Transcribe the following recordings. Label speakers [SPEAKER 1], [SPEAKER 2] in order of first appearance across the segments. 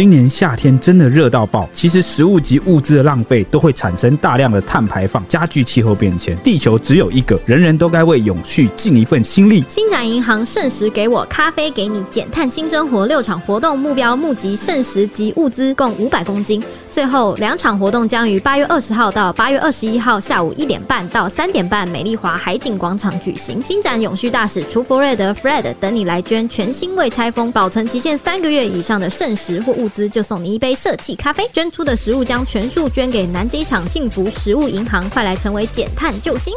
[SPEAKER 1] 今年夏天真的热到爆。其实食物及物资的浪费都会产生大量的碳排放，加剧气候变迁。地球只有一个，人人都该为永续尽一份心力。
[SPEAKER 2] 星展银行盛时给我，咖啡给你，减碳新生活六场活动目标募集盛时及物资共五百公斤。最后两场活动将于八月二十号到八月二十一号下午一点半到三点半，美丽华海景广场举行。新展永续大使厨佛瑞德 Fred 等你来捐，全新未拆封、保存期限三个月以上的剩食或物资，就送你一杯社气咖啡。捐出的食物将全数捐给南机场幸福食物银行，快来成为减碳救星！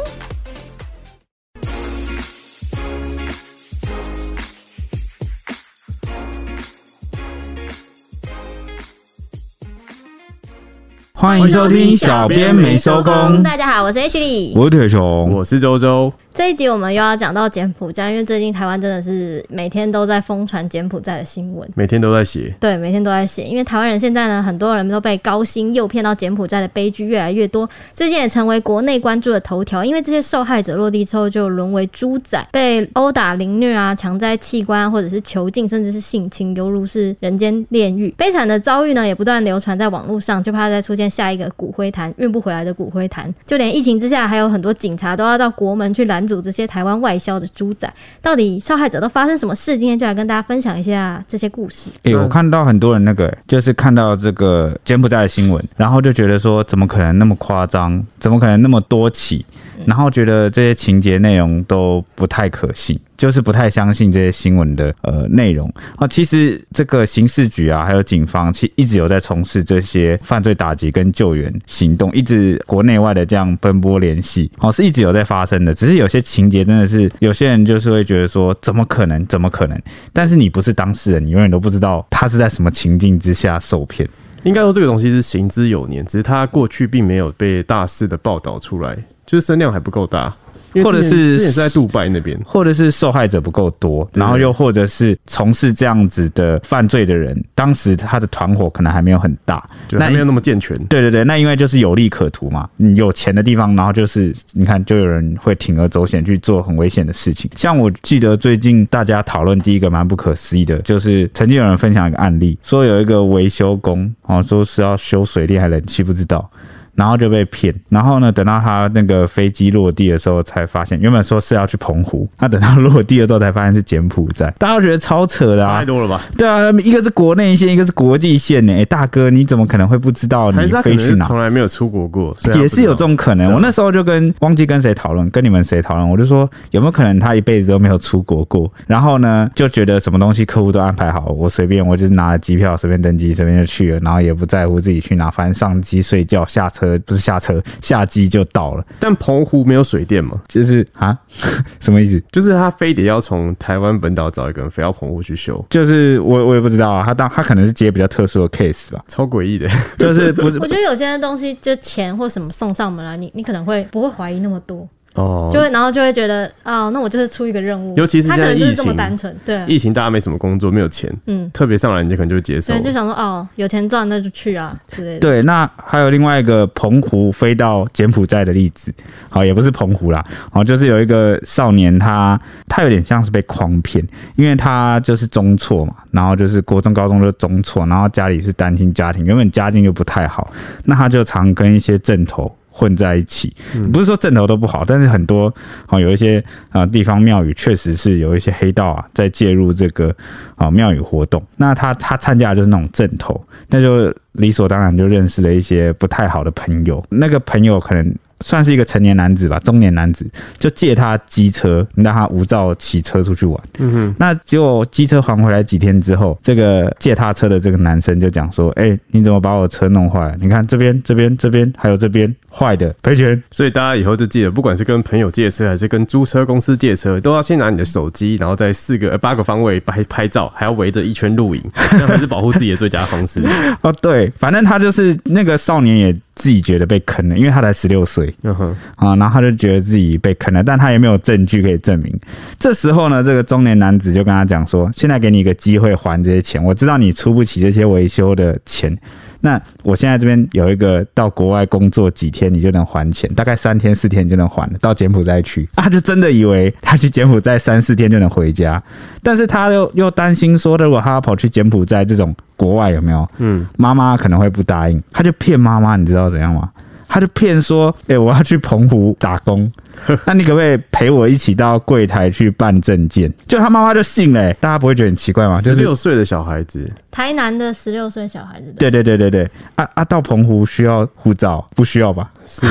[SPEAKER 1] 欢迎收听小编没收工。
[SPEAKER 2] 大家好，我是 H 李，
[SPEAKER 1] 我是铁熊，
[SPEAKER 3] 我是周周。
[SPEAKER 2] 这一集我们又要讲到柬埔寨，因为最近台湾真的是每天都在疯传柬埔寨的新闻，
[SPEAKER 3] 每天都在写。
[SPEAKER 2] 对，每天都在写。因为台湾人现在呢，很多人都被高薪诱骗到柬埔寨的悲剧越来越多，最近也成为国内关注的头条。因为这些受害者落地之后就沦为猪仔，被殴打、凌虐啊，强摘器官，或者是囚禁，甚至是性侵，犹如是人间炼狱。悲惨的遭遇呢，也不断流传在网络上，就怕再出现下一个骨灰坛，运不回来的骨灰坛。就连疫情之下，还有很多警察都要到国门去拦。组这些台湾外销的猪仔，到底受害者都发生什么事？今天就来跟大家分享一下这些故事。
[SPEAKER 1] 哎、欸，我看到很多人那个，就是看到这个柬埔寨的新闻，然后就觉得说，怎么可能那么夸张？怎么可能那么多起？然后觉得这些情节内容都不太可信。就是不太相信这些新闻的呃内容啊。其实这个刑事局啊，还有警方，其实一直有在从事这些犯罪打击跟救援行动，一直国内外的这样奔波联系，哦，是一直有在发生的。只是有些情节真的是有些人就是会觉得说，怎么可能？怎么可能？但是你不是当事人，你永远都不知道他是在什么情境之下受骗。
[SPEAKER 3] 应该说这个东西是行之有年，只是他过去并没有被大肆的报道出来，就是声量还不够大。或者是之前是在杜拜那边，
[SPEAKER 1] 或者是受害者不够多，然后又或者是从事这样子的犯罪的人，当时他的团伙可能还没有很大，
[SPEAKER 3] 那没有那么健全。
[SPEAKER 1] 对对对，那因为就是有利可图嘛，你有钱的地方，然后就是你看，就有人会铤而走险去做很危险的事情。像我记得最近大家讨论第一个蛮不可思议的，就是曾经有人分享一个案例，说有一个维修工，哦，说是要修水电还冷气，不知道。然后就被骗，然后呢，等到他那个飞机落地的时候，才发现原本说是要去澎湖，那等到落地了之后才发现是柬埔寨，大家都觉得超扯的啊！
[SPEAKER 3] 太多了吧？
[SPEAKER 1] 对啊，一个是国内线，一个是国际线呢。哎，大哥，你怎么可能会不知道你飞去哪？
[SPEAKER 3] 从来没有出国过，
[SPEAKER 1] 也是有这种可能。我那时候就跟忘记跟谁讨论，跟你们谁讨论，我就说有没有可能他一辈子都没有出国过？然后呢，就觉得什么东西客户都安排好，我随便，我就是拿了机票，随便登机，随便就去了，然后也不在乎自己去哪，反正上机睡觉，下车不是下车。下机就到了，
[SPEAKER 3] 但澎湖没有水电吗？
[SPEAKER 1] 就是啊，什么意思？
[SPEAKER 3] 就是他非得要从台湾本岛找一个人，飞到澎湖去修。
[SPEAKER 1] 就是我我也不知道啊，他当他可能是接比较特殊的 case 吧，
[SPEAKER 3] 超诡异的。
[SPEAKER 1] 就是不是？
[SPEAKER 2] 我觉得有些东西就钱或什么送上门来，你你可能会不会怀疑那么多？
[SPEAKER 3] 哦，
[SPEAKER 2] 就会，然后就会觉得，哦，那我就是出一个任务，
[SPEAKER 3] 尤其是现在疫情，他可能就是
[SPEAKER 2] 这么单纯，对，
[SPEAKER 3] 疫情大家没什么工作，没有钱，嗯，特别上来你就可能就会接受，
[SPEAKER 2] 对，就想说，哦，有钱赚那就去啊之类的。
[SPEAKER 1] 对，那还有另外一个澎湖飞到柬埔寨的例子，好，也不是澎湖啦，好，就是有一个少年他，他他有点像是被诓骗，因为他就是中辍嘛，然后就是国中、高中就中辍，然后家里是单亲家庭，原本家境就不太好，那他就常跟一些正头。混在一起，不是说镇头都不好，但是很多啊，有一些啊地方庙宇确实是有一些黑道啊在介入这个啊庙宇活动。那他他参加的就是那种镇头，那就理所当然就认识了一些不太好的朋友。那个朋友可能。算是一个成年男子吧，中年男子就借他机车，让他无照骑车出去玩。嗯哼，那结果机车还回来几天之后，这个借他车的这个男生就讲说：“哎、欸，你怎么把我车弄坏了？你看这边、这边、这边，还有这边坏的，赔钱。”所以大家以后就记得，不管是跟朋友借车，还是跟租车公司借车，都要先拿你的手机，然后在四个、呃、八个方位拍拍照，还要围着一圈录影，这样才是保护自己的最佳方式。哦，对，反正他就是那个少年也。自己觉得被坑了，因为他才十六岁，嗯哼，啊，然后他就觉得自己被坑了，但他也没有证据可以证明。这时候呢，这个中年男子就跟他讲说：“现在给你一个机会还这些钱，我知道你出不起这些维修的钱。”那我现在这边有一个到国外工作几天你就能还钱，大概三天四天你就能还了。到柬埔寨去，他就真的以为他去柬埔寨三四天就能回家，但是他又又担心说，如果他要跑去柬埔寨这种国外有没有？嗯，妈妈可能会不答应，他就骗妈妈，你知道怎样吗？他就骗说，哎、欸，我要去澎湖打工。那你可不可以陪我一起到柜台去办证件？就他妈妈就信了、欸，大家不会觉得很奇怪吗？
[SPEAKER 3] 十六岁的小孩子，
[SPEAKER 2] 台南的十六岁小孩子，
[SPEAKER 1] 对对对对对，啊啊，到澎湖需要护照？不需要吧？是，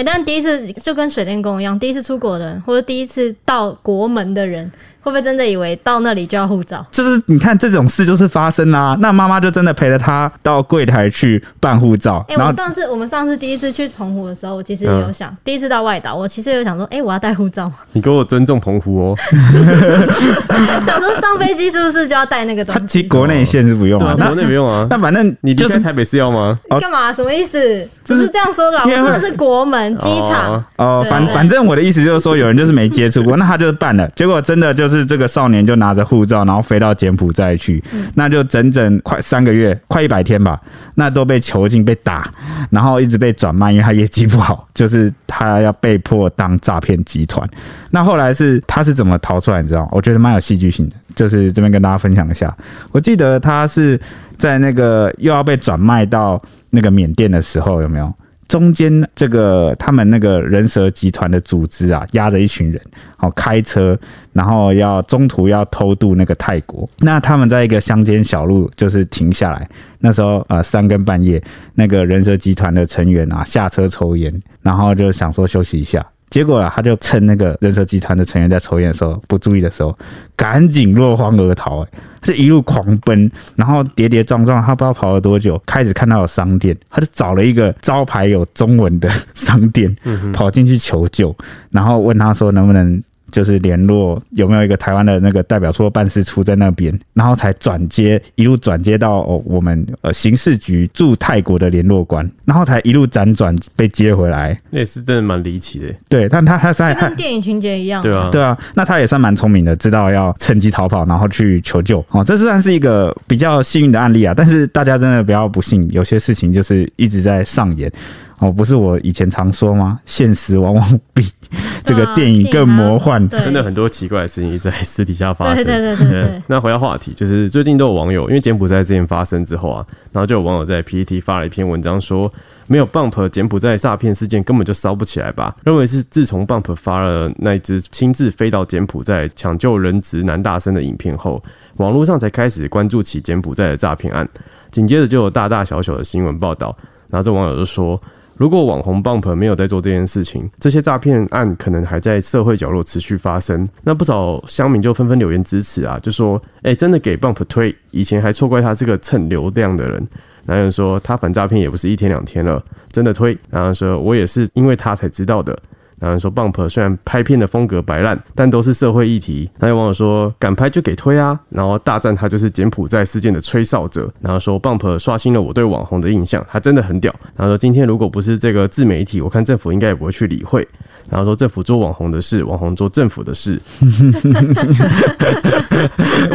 [SPEAKER 1] 哎、
[SPEAKER 2] 欸，但第一次就跟水电工一样，第一次出国的人，或者第一次到国门的人。会不会真的以为到那里就要护照？
[SPEAKER 1] 就是你看这种事就是发生啦、啊，那妈妈就真的陪着他到柜台去办护照。
[SPEAKER 2] 哎、欸，我们上次我们上次第一次去澎湖的时候，我其实也有想、嗯、第一次到外岛，我其实有想说，哎、欸，我要带护照。
[SPEAKER 3] 你给我尊重澎湖哦。
[SPEAKER 2] 想说上飞机是不是就要带那个东西？他
[SPEAKER 1] 其实国内线是不用啊，
[SPEAKER 3] 国内不用啊。
[SPEAKER 1] 那反正
[SPEAKER 3] 你就是台北是要吗？
[SPEAKER 2] 你干嘛？什么意思？就是这样说的，我说的是国门机场。
[SPEAKER 1] 哦，反反正我的意思就是说，有人就是没接触过，那他就是办了，结果真的就是这个少年。就拿着护照，然后飞到柬埔寨去，那就整整快三个月，快一百天吧。那都被囚禁、被打，然后一直被转卖，因为他业绩不好，就是他要被迫当诈骗集团。那后来是他是怎么逃出来？你知道？我觉得蛮有戏剧性的，就是这边跟大家分享一下。我记得他是在那个又要被转卖到那个缅甸的时候，有没有？中间这个他们那个人蛇集团的组织啊，压着一群人，好开车，然后要中途要偷渡那个泰国。那他们在一个乡间小路，就是停下来。那时候呃三更半夜，那个人蛇集团的成员啊下车抽烟，然后就想说休息一下。结果啊，他就趁那个人社集团的成员在抽烟的时候不注意的时候，赶紧落荒而逃，欸。是一路狂奔，然后跌跌撞撞，他不知道跑了多久，开始看到有商店，他就找了一个招牌有中文的商店，跑进去求救，然后问他说能不能。就是联络有没有一个台湾的那个代表处办事处在那边，然后才转接一路转接到哦我们呃刑事局驻泰国的联络官，然后才一路辗转被接回来。
[SPEAKER 3] 那也是真的蛮离奇的。
[SPEAKER 1] 对，但他他在
[SPEAKER 2] 跟电影情节一样。
[SPEAKER 3] 对啊，
[SPEAKER 1] 对啊，那他也算蛮聪明的，知道要趁机逃跑，然后去求救。哦，这算是一个比较幸运的案例啊。但是大家真的不要不信，有些事情就是一直在上演。哦，不是我以前常说吗？现实往往比 这个电影更魔幻。
[SPEAKER 3] 真的很多奇怪的事情一直在私底下发生。
[SPEAKER 2] 对对对对，对，对。
[SPEAKER 3] 那回到话题，就是最近都有网友，因为柬埔寨事件发生之后啊，然后就有网友在 PPT 发了一篇文章说，没有 Bump 柬埔寨诈骗事件根本就烧不起来吧？认为是自从 Bump 发了那一支亲自飞到柬埔寨抢救人质男大生的影片后，网络上才开始关注起柬埔寨的诈骗案。紧接着就有大大小小的新闻报道，然后这网友就说。如果网红 Bump 没有在做这件事情，这些诈骗案可能还在社会角落持续发生。那不少乡民就纷纷留言支持啊，就说：“哎、真的给 Bump 推，以前还错怪他是个蹭流量的人。”男人说：“他反诈骗也不是一天两天了，真的推。”然后说：“我也是因为他才知道的。”然后说，Bump 虽然拍片的风格摆烂，但都是社会议题。还有网友说，敢拍就给推啊，然后大赞他就是柬埔寨事件的吹哨者。然后说，Bump 刷新了我对网红的印象，他真的很屌。然后说，今天如果不是这个自媒体，我看政府应该也不会去理会。然后说，政府做网红的事，网红做政府的事。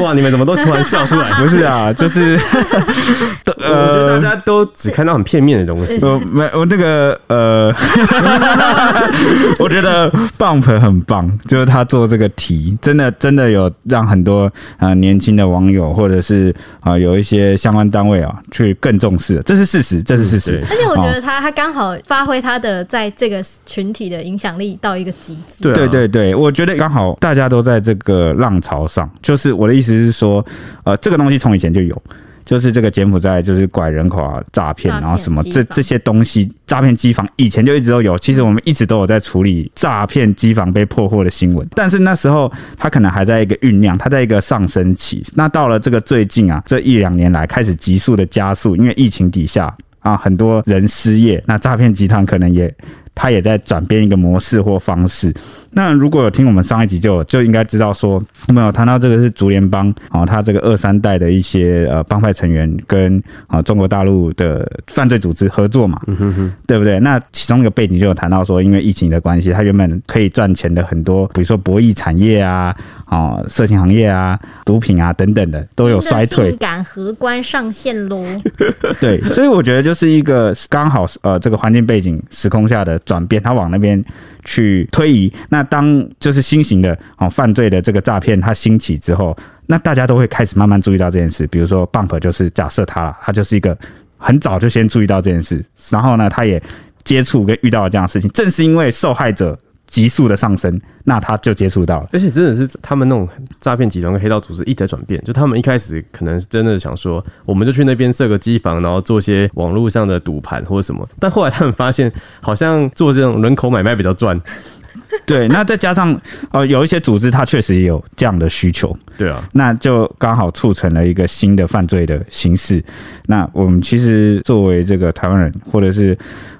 [SPEAKER 3] 哇，你们怎么都突然笑出来？
[SPEAKER 1] 不是啊，就是，
[SPEAKER 3] 呃，我觉得大家都只看到很片面的东西。
[SPEAKER 1] 呃，没，我那个，呃。我觉得 Bump 很棒，就是他做这个题，真的真的有让很多啊、呃、年轻的网友，或者是啊、呃、有一些相关单位啊，去更重视，这是事实，这是事实。
[SPEAKER 2] 而且我觉得他他刚好发挥他的在这个群体的影响力到一个极致。
[SPEAKER 1] 对对对对，我觉得刚好大家都在这个浪潮上，就是我的意思是说，呃，这个东西从以前就有。就是这个柬埔寨就是拐人口啊、诈骗，然后什么这这些东西，诈骗机房以前就一直都有。其实我们一直都有在处理诈骗机房被破获的新闻，但是那时候它可能还在一个酝酿，它在一个上升期。那到了这个最近啊，这一两年来开始急速的加速，因为疫情底下啊，很多人失业，那诈骗集团可能也。他也在转变一个模式或方式，那如果有听我们上一集就，就就应该知道说，我们有谈到这个是竹联帮啊，他这个二三代的一些呃帮派成员跟啊中国大陆的犯罪组织合作嘛，嗯、哼哼对不对？那其中一个背景就有谈到说，因为疫情的关系，他原本可以赚钱的很多，比如说博弈产业啊。啊，色情行业啊，毒品啊等等的都有衰退。
[SPEAKER 2] 性感荷官上线喽！
[SPEAKER 1] 对，所以我觉得就是一个刚好呃这个环境背景时空下的转变，他往那边去推移。那当就是新型的哦犯罪的这个诈骗它兴起之后，那大家都会开始慢慢注意到这件事。比如说 Bump 就是假设他了，他就是一个很早就先注意到这件事，然后呢，他也接触跟遇到了这样的事情。正是因为受害者。急速的上升，那他就接触到了，
[SPEAKER 3] 而且真的是他们那种诈骗集团跟黑道组织一直在转变。就他们一开始可能真的想说，我们就去那边设个机房，然后做些网络上的赌盘或者什么。但后来他们发现，好像做这种人口买卖比较赚。
[SPEAKER 1] 对，那再加上呃，有一些组织，它确实也有这样的需求。
[SPEAKER 3] 对啊，
[SPEAKER 1] 那就刚好促成了一个新的犯罪的形式。那我们其实作为这个台湾人，或者是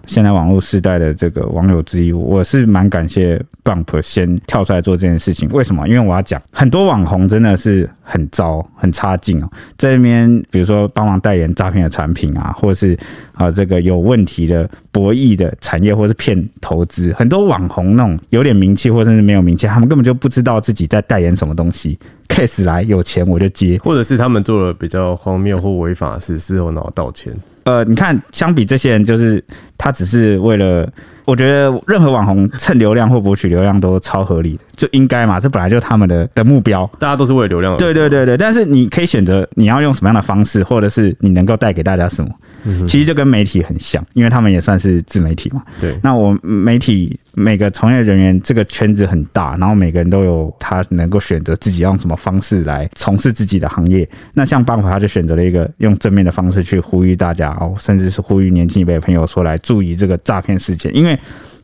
[SPEAKER 1] 现在网络时代的这个网友之一，我是蛮感谢 Bump 先跳出来做这件事情。为什么？因为我要讲很多网红真的是很糟、很差劲哦，在那边比如说帮忙代言诈骗的产品啊，或者是啊这个有问题的博弈的产业，或是骗投资，很多网红那种有点名气，或者是没有名气，他们根本就不知道自己在代言什么东西。case 来有钱我就接，
[SPEAKER 3] 或者是他们做了比较荒谬或违法的事，事后然后道歉。
[SPEAKER 1] 呃，你看，相比这些人，就是他只是为了，我觉得任何网红蹭流量或博取流量都超合理的，就应该嘛，这本来就是他们的的目标，
[SPEAKER 3] 大家都是为了流量。
[SPEAKER 1] 对对对对，但是你可以选择你要用什么样的方式，或者是你能够带给大家什么。其实就跟媒体很像，因为他们也算是自媒体嘛。
[SPEAKER 3] 对。
[SPEAKER 1] 那我媒体每个从业人员这个圈子很大，然后每个人都有他能够选择自己用什么方式来从事自己的行业。那像 Bump 他就选择了一个用正面的方式去呼吁大家哦，甚至是呼吁年轻一辈的朋友说来注意这个诈骗事件，因为。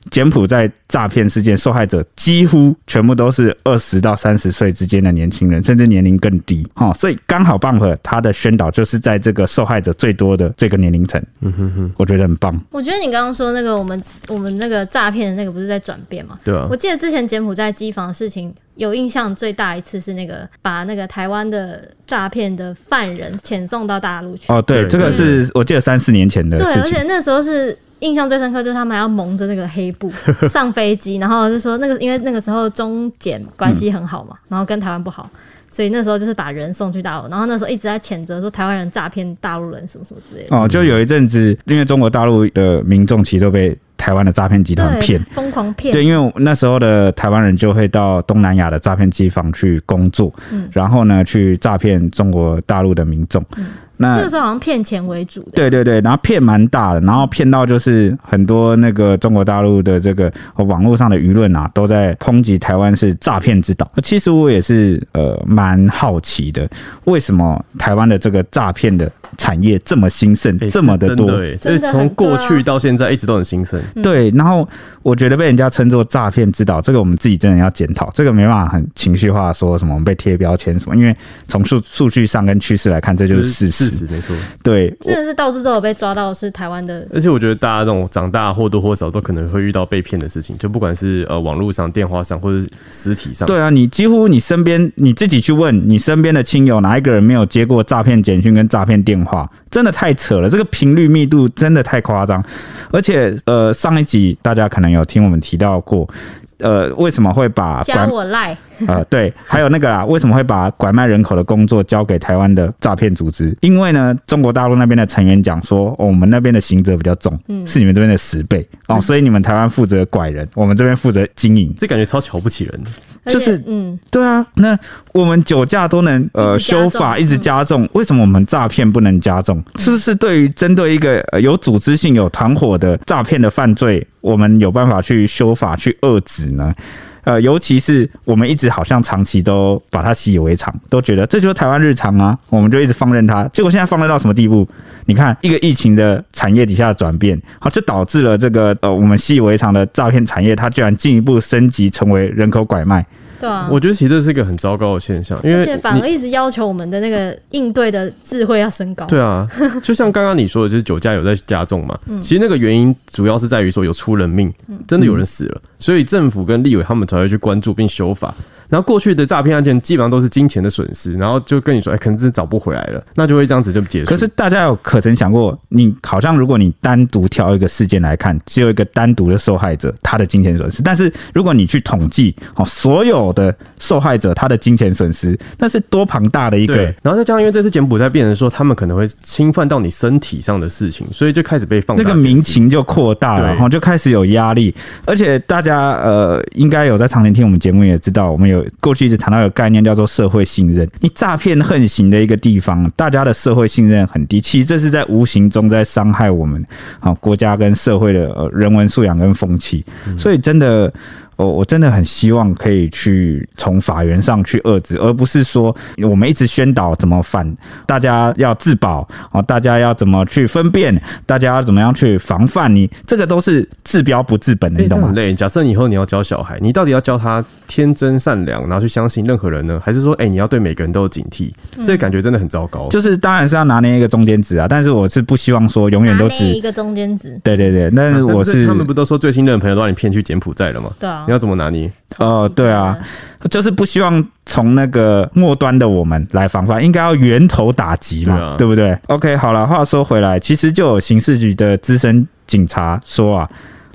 [SPEAKER 1] 柬埔寨诈骗事件受害者几乎全部都是二十到三十岁之间的年轻人，甚至年龄更低。哦，所以刚好 Bump 他的宣导就是在这个受害者最多的这个年龄层。嗯哼哼，我觉得很棒。
[SPEAKER 2] 我觉得你刚刚说那个我们我们那个诈骗的那个不是在转变吗？
[SPEAKER 3] 对啊。
[SPEAKER 2] 我记得之前柬埔寨机房的事情有印象最大一次是那个把那个台湾的诈骗的犯人遣送到大陆去。
[SPEAKER 1] 哦，对，这个是我记得三四年前的事情。
[SPEAKER 2] 对，而且那时候是。印象最深刻就是他们还要蒙着那个黑布 上飞机，然后就说那个因为那个时候中柬关系很好嘛，然后跟台湾不好，所以那时候就是把人送去大陆，然后那时候一直在谴责说台湾人诈骗大陆人什么什么之类的。哦，
[SPEAKER 1] 就有一阵子，因为中国大陆的民众其实都被台湾的诈骗集团骗，
[SPEAKER 2] 疯狂骗。
[SPEAKER 1] 对，因为那时候的台湾人就会到东南亚的诈骗机房去工作，嗯，然后呢去诈骗中国大陆的民众。嗯那，
[SPEAKER 2] 那个时候好像骗钱为主的，
[SPEAKER 1] 对对对，然后骗蛮大的，然后骗到就是很多那个中国大陆的这个网络上的舆论啊，都在抨击台湾是诈骗之岛。其实我也是呃蛮好奇的，为什么台湾的这个诈骗的产业这么兴盛，欸、这么的多？
[SPEAKER 3] 就是从过去到现在一直都很兴盛。
[SPEAKER 1] 对，然后我觉得被人家称作诈骗之岛，这个我们自己真的要检讨，这个没办法很情绪化说什么我们被贴标签什么，因为从数数据上跟趋势来看，这就是事实。
[SPEAKER 3] 是没错，
[SPEAKER 1] 对，
[SPEAKER 2] 真的是到处都有被抓到，是台湾的。
[SPEAKER 3] 而且我觉得大家这种长大或多或少都可能会遇到被骗的事情，就不管是呃网络上、电话上或者实体上。
[SPEAKER 1] 对啊，你几乎你身边你自己去问你身边的亲友，哪一个人没有接过诈骗简讯跟诈骗电话？真的太扯了，这个频率密度真的太夸张。而且呃，上一集大家可能有听我们提到过。呃，为什么会把
[SPEAKER 2] 加我赖？
[SPEAKER 1] 呃，对，还有那个啊，为什么会把拐卖人口的工作交给台湾的诈骗组织？因为呢，中国大陆那边的成员讲说，哦，我们那边的刑责比较重，嗯，是你们这边的十倍哦，所以你们台湾负责拐人，我们这边负责经营。
[SPEAKER 3] 这感觉超瞧不起人，
[SPEAKER 1] 就是，嗯，对啊，那我们酒驾都能呃修法一直加重，为什么我们诈骗不能加重？是不是对于针对一个呃有组织性、有团伙的诈骗的犯罪，我们有办法去修法去遏止呢？呃，尤其是我们一直好像长期都把它习以为常，都觉得这就是台湾日常啊，我们就一直放任它。结果现在放任到什么地步？你看，一个疫情的产业底下的转变，好，就导致了这个呃我们习以为常的诈骗产业，它居然进一步升级成为人口拐卖。
[SPEAKER 2] 对啊，
[SPEAKER 3] 我觉得其实这是一个很糟糕的现象，因为
[SPEAKER 2] 而且反而一直要求我们的那个应对的智慧要升高。
[SPEAKER 3] 对啊，就像刚刚你说的，就是酒驾有在加重嘛。嗯、其实那个原因主要是在于说有出人命，真的有人死了，嗯、所以政府跟立委他们才会去关注并修法。然后过去的诈骗案件基本上都是金钱的损失，然后就跟你说，哎，可能真的找不回来了，那就会这样子就结束。
[SPEAKER 1] 可是大家有可曾想过，你好像如果你单独挑一个事件来看，只有一个单独的受害者他的金钱损失，但是如果你去统计哦，所有的受害者他的金钱损失，那是多庞大的一个。
[SPEAKER 3] 然后再加上因为这次柬埔寨变成说他们可能会侵犯到你身体上的事情，所以就开始被放大。
[SPEAKER 1] 那个民情就扩大了，然后就开始有压力。而且大家呃，应该有在常年听我们节目也知道，我们有过去一直谈到。有概念叫做社会信任。你诈骗横行的一个地方，大家的社会信任很低，其实这是在无形中在伤害我们啊国家跟社会的人文素养跟风气。所以真的。我我真的很希望可以去从法源上去遏制，而不是说我们一直宣导怎么反，大家要自保啊，大家要怎么去分辨，大家要怎么样去防范你，这个都是治标不治本的，你懂吗？
[SPEAKER 3] 很累。假设以后你要教小孩，你到底要教他天真善良，然后去相信任何人呢？还是说，哎、欸，你要对每个人都有警惕？这个感觉真的很糟糕。
[SPEAKER 1] 就是当然是要拿捏一个中间值啊，但是我是不希望说永远都只
[SPEAKER 2] 一个中间值。
[SPEAKER 1] 对对对，但是我是，是
[SPEAKER 3] 他们不都说最信任的朋友都让你骗去柬埔寨了吗？
[SPEAKER 2] 对啊。
[SPEAKER 3] 你要怎么拿捏？
[SPEAKER 1] 哦，对啊，就是不希望从那个末端的我们来防范，应该要源头打击嘛，对，啊、对不对？OK，好了，话说回来，其实就有刑事局的资深警察说啊，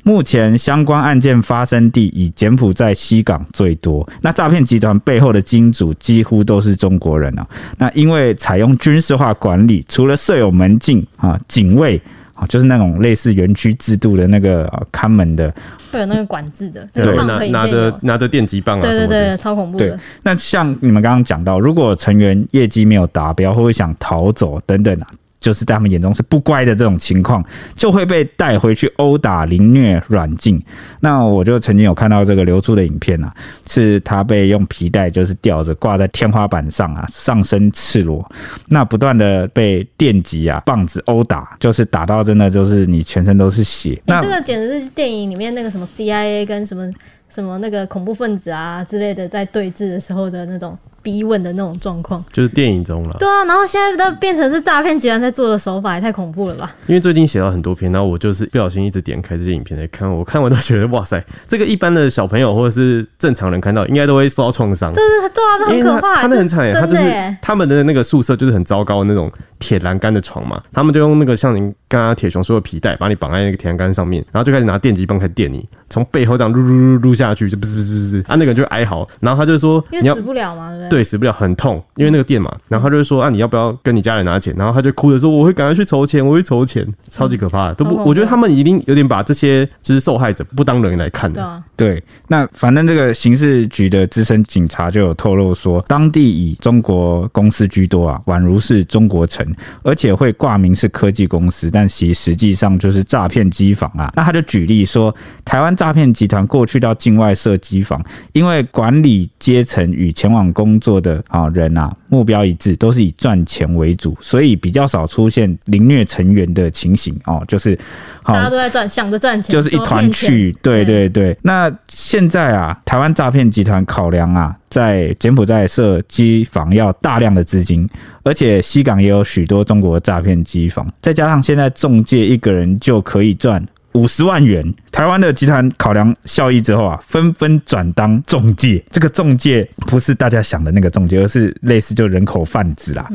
[SPEAKER 1] 目前相关案件发生地以柬埔寨西港最多，那诈骗集团背后的金主几乎都是中国人啊。那因为采用军事化管理，除了设有门禁啊、警卫。啊，就是那种类似园区制度的那个看门的，
[SPEAKER 2] 会有那个管制的，
[SPEAKER 3] 对，拿拿着拿着电击棒啊，
[SPEAKER 2] 对对对，超恐怖的。
[SPEAKER 1] 那像你们刚刚讲到，如果成员业绩没有达标，或者想逃走等等啊。就是在他们眼中是不乖的这种情况，就会被带回去殴打、凌虐、软禁。那我就曾经有看到这个流出的影片啊，是他被用皮带就是吊着挂在天花板上啊，上身赤裸，那不断的被电击啊、棒子殴打，就是打到真的就是你全身都是血。
[SPEAKER 2] 欸、那这个简直是电影里面那个什么 CIA 跟什么什么那个恐怖分子啊之类的在对峙的时候的那种。逼问的那种状况，
[SPEAKER 3] 就是电影中了。
[SPEAKER 2] 对啊，然后现在都变成是诈骗集团在做的手法，也太恐怖了吧！
[SPEAKER 3] 因为最近写到很多篇，然后我就是不小心一直点开这些影片来看，我看完都觉得哇塞，这个一般的小朋友或者是正常人看到，应该都会受到创伤。
[SPEAKER 2] 就是对啊，这很可怕。
[SPEAKER 3] 他那很惨，他就是他们的那个宿舍就是很糟糕的那种铁栏杆的床嘛，他们就用那个像您刚刚铁熊说的皮带，把你绑在那个铁栏杆上面，然后就开始拿电击棒开始电你，从背后这样撸撸撸撸下去，就不是不是不是，啊那个人就哀嚎，然后他就说
[SPEAKER 2] 因为死不了嘛，对不对？
[SPEAKER 3] 对，死不了，很痛。因为那个电嘛，然后他就说啊，你要不要跟你家人拿钱？然后他就哭着说，我会赶快去筹钱，我会筹钱，超级可怕的。都不，我觉得他们一定有点把这些就是受害者不当人来看的。
[SPEAKER 1] 对，那反正这个刑事局的资深警察就有透露说，当地以中国公司居多啊，宛如是中国城，而且会挂名是科技公司，但其实际上就是诈骗机房啊。那他就举例说，台湾诈骗集团过去到境外设机房，因为管理阶层与前往工作的啊人。啊，目标一致，都是以赚钱为主，所以比较少出现凌虐成员的情形哦。就是
[SPEAKER 2] 大家都在赚，想着赚钱，
[SPEAKER 1] 就是一团去。对对对。那现在啊，台湾诈骗集团考量啊，在柬埔寨设机房要大量的资金，而且西港也有许多中国诈骗机房，再加上现在中介一个人就可以赚五十万元。台湾的集团考量效益之后啊，纷纷转当中介。这个中介不是大家想的那个中介，而是类似就人口贩子啦，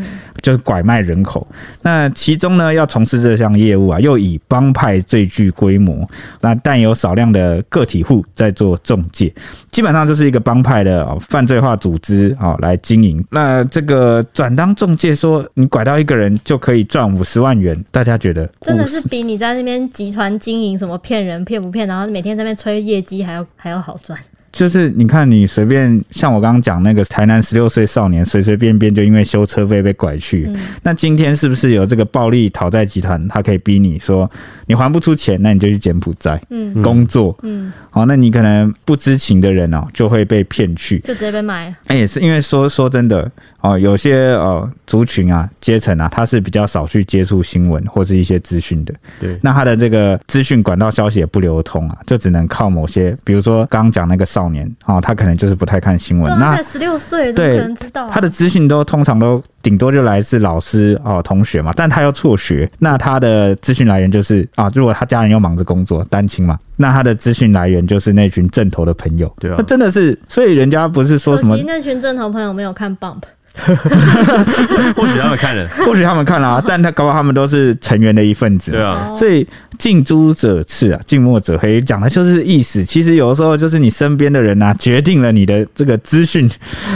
[SPEAKER 1] 就是拐卖人口。那其中呢，要从事这项业务啊，又以帮派最具规模，那但有少量的个体户在做中介，基本上就是一个帮派的犯罪化组织啊来经营。那这个转当中介，说你拐到一个人就可以赚五十万元，大家觉得
[SPEAKER 2] 真的是比你在那边集团经营什么骗人骗不？片，然后每天在那边吹业绩，还要还要好赚。
[SPEAKER 1] 就是你看，你随便像我刚刚讲那个台南十六岁少年，随随便便就因为修车费被拐去。嗯、那今天是不是有这个暴力讨债集团，他可以逼你说你还不出钱，那你就去柬埔寨嗯工作。嗯，好，那你可能不知情的人哦，就会被骗去，
[SPEAKER 2] 就直接被卖。
[SPEAKER 1] 哎，也是因为说说真的哦，有些哦族群啊、阶层啊，他是比较少去接触新闻或是一些资讯的。
[SPEAKER 3] 对，
[SPEAKER 1] 那他的这个资讯管道消息也不流通啊，就只能靠某些，比如说刚刚讲那个少。少年哦，他可能就是不太看新闻。
[SPEAKER 2] 对啊、
[SPEAKER 1] 那
[SPEAKER 2] 才十六岁，怎么可能知道、啊？
[SPEAKER 1] 他的资讯都通常都顶多就来自老师哦、同学嘛，但他又辍学，那他的资讯来源就是啊，如果他家人又忙着工作，单亲嘛，那他的资讯来源就是那群正头的朋友。
[SPEAKER 3] 对啊，
[SPEAKER 1] 那真的是，所以人家不是说什么
[SPEAKER 2] 那群正头朋友没有看 Bump。
[SPEAKER 3] 或许他们看了，
[SPEAKER 1] 或许他们看了啊，但他搞不好他们都是成员的一份子。
[SPEAKER 3] 对啊，
[SPEAKER 1] 所以近朱者赤啊，近墨者黑，讲的就是意思。其实有的时候就是你身边的人啊，决定了你的这个资讯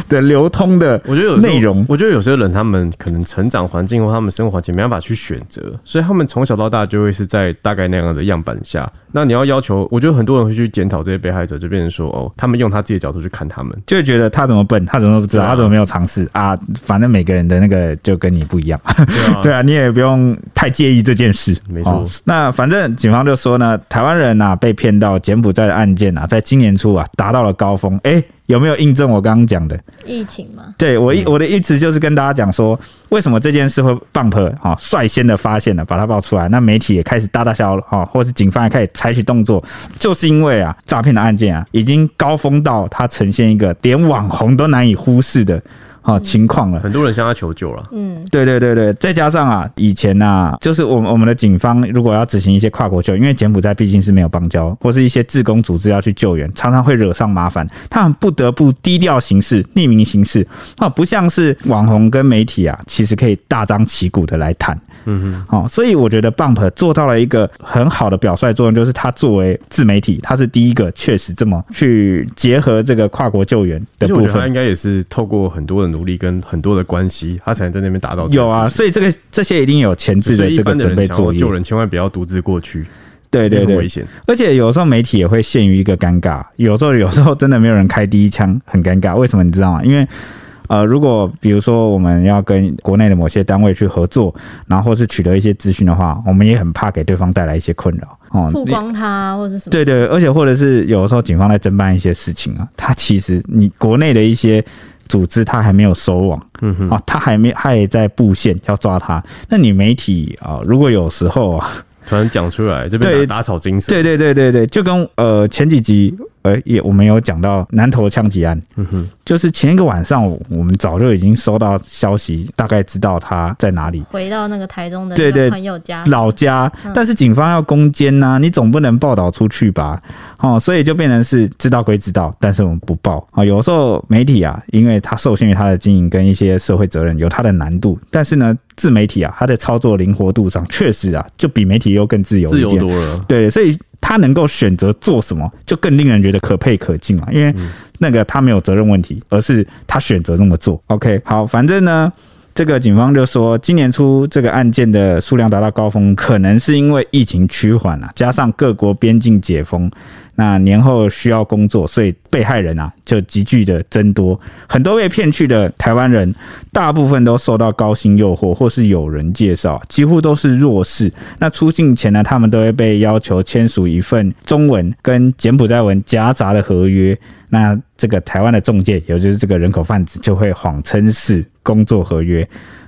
[SPEAKER 1] 的流通的。
[SPEAKER 3] 我觉得有
[SPEAKER 1] 内容，
[SPEAKER 3] 我觉得有些人他们可能成长环境或他们生活环境没办法去选择，所以他们从小到大就会是在大概那样的样板下。那你要要求，我觉得很多人会去检讨这些被害者，就变成说哦，他们用他自己的角度去看他们，
[SPEAKER 1] 就会觉得他怎么笨，他怎么不知道，啊、他怎么没有尝试啊？反正每个人的那个就跟你不一样，对啊，你也不用太介意这件事，
[SPEAKER 3] 没错、哦。
[SPEAKER 1] 那反正警方就说呢，台湾人呐、啊、被骗到柬埔寨的案件啊，在今年初啊达到了高峰，哎、欸。有没有印证我刚刚讲的
[SPEAKER 2] 疫情吗？
[SPEAKER 1] 对，我一我的意思就是跟大家讲说，为什么这件事会 Bump 哈率先的发现了，把它爆出来，那媒体也开始大大小小哈，或是警方也开始采取动作，就是因为啊诈骗的案件啊已经高峰到它呈现一个连网红都难以忽视的。好情况了，
[SPEAKER 3] 很多人向他求救了。
[SPEAKER 2] 嗯，
[SPEAKER 1] 对对对对，再加上啊，以前啊，就是我们我们的警方如果要执行一些跨国救援，因为柬埔寨毕竟是没有邦交，或是一些自工组织要去救援，常常会惹上麻烦，他们不得不低调行事、匿名行事啊，不像是网红跟媒体啊，其实可以大张旗鼓的来谈。嗯哼，好，所以我觉得 Bump 做到了一个很好的表率作用，就是他作为自媒体，他是第一个确实这么去结合这个跨国救援的部分。
[SPEAKER 3] 他应该也是透过很多的努力跟很多的关系，他才能在那边达到。
[SPEAKER 1] 有啊，所以这个这些一定有前置的这个准备作业。
[SPEAKER 3] 救人千万不要独自过去，
[SPEAKER 1] 对对对，
[SPEAKER 3] 危险。
[SPEAKER 1] 而且有时候媒体也会陷于一个尴尬，有时候有时候真的没有人开第一枪，很尴尬。为什么你知道吗？因为。呃，如果比如说我们要跟国内的某些单位去合作，然后或是取得一些资讯的话，我们也很怕给对方带来一些困扰哦，
[SPEAKER 2] 曝光他或者什么。
[SPEAKER 1] 对对，而且或者是有的时候警方在侦办一些事情啊，他其实你国内的一些组织他还没有收网，嗯哼，哦，他还没他也在布线要抓他，那你媒体啊，如果有时候啊，
[SPEAKER 3] 突然讲出来，这边打草惊蛇，
[SPEAKER 1] 对对对对对，就跟呃前几集。呃，也我们有讲到南投枪击案，嗯哼，就是前一个晚上，我们早就已经收到消息，大概知道他在哪里，
[SPEAKER 2] 回到那个台中的对对朋友家
[SPEAKER 1] 老家，但是警方要攻坚呐，你总不能报道出去吧？哦，所以就变成是知道归知道，但是我们不报啊。有时候媒体啊，因为它受限于它的经营跟一些社会责任，有它的难度，但是呢，自媒体啊，它的操作灵活度上确实啊，就比媒体又更自由，
[SPEAKER 3] 自由多了。
[SPEAKER 1] 对，所以。他能够选择做什么，就更令人觉得可佩可敬啊。因为那个他没有责任问题，而是他选择这么做。OK，好，反正呢。这个警方就说，今年初这个案件的数量达到高峰，可能是因为疫情趋缓啊，加上各国边境解封，那年后需要工作，所以被害人啊就急剧的增多。很多被骗去的台湾人，大部分都受到高薪诱惑，或是有人介绍，几乎都是弱势。那出境前呢，他们都会被要求签署一份中文跟柬埔寨文夹杂的合约。那这个台湾的中介，也就是这个人口贩子，就会谎称是工作合约，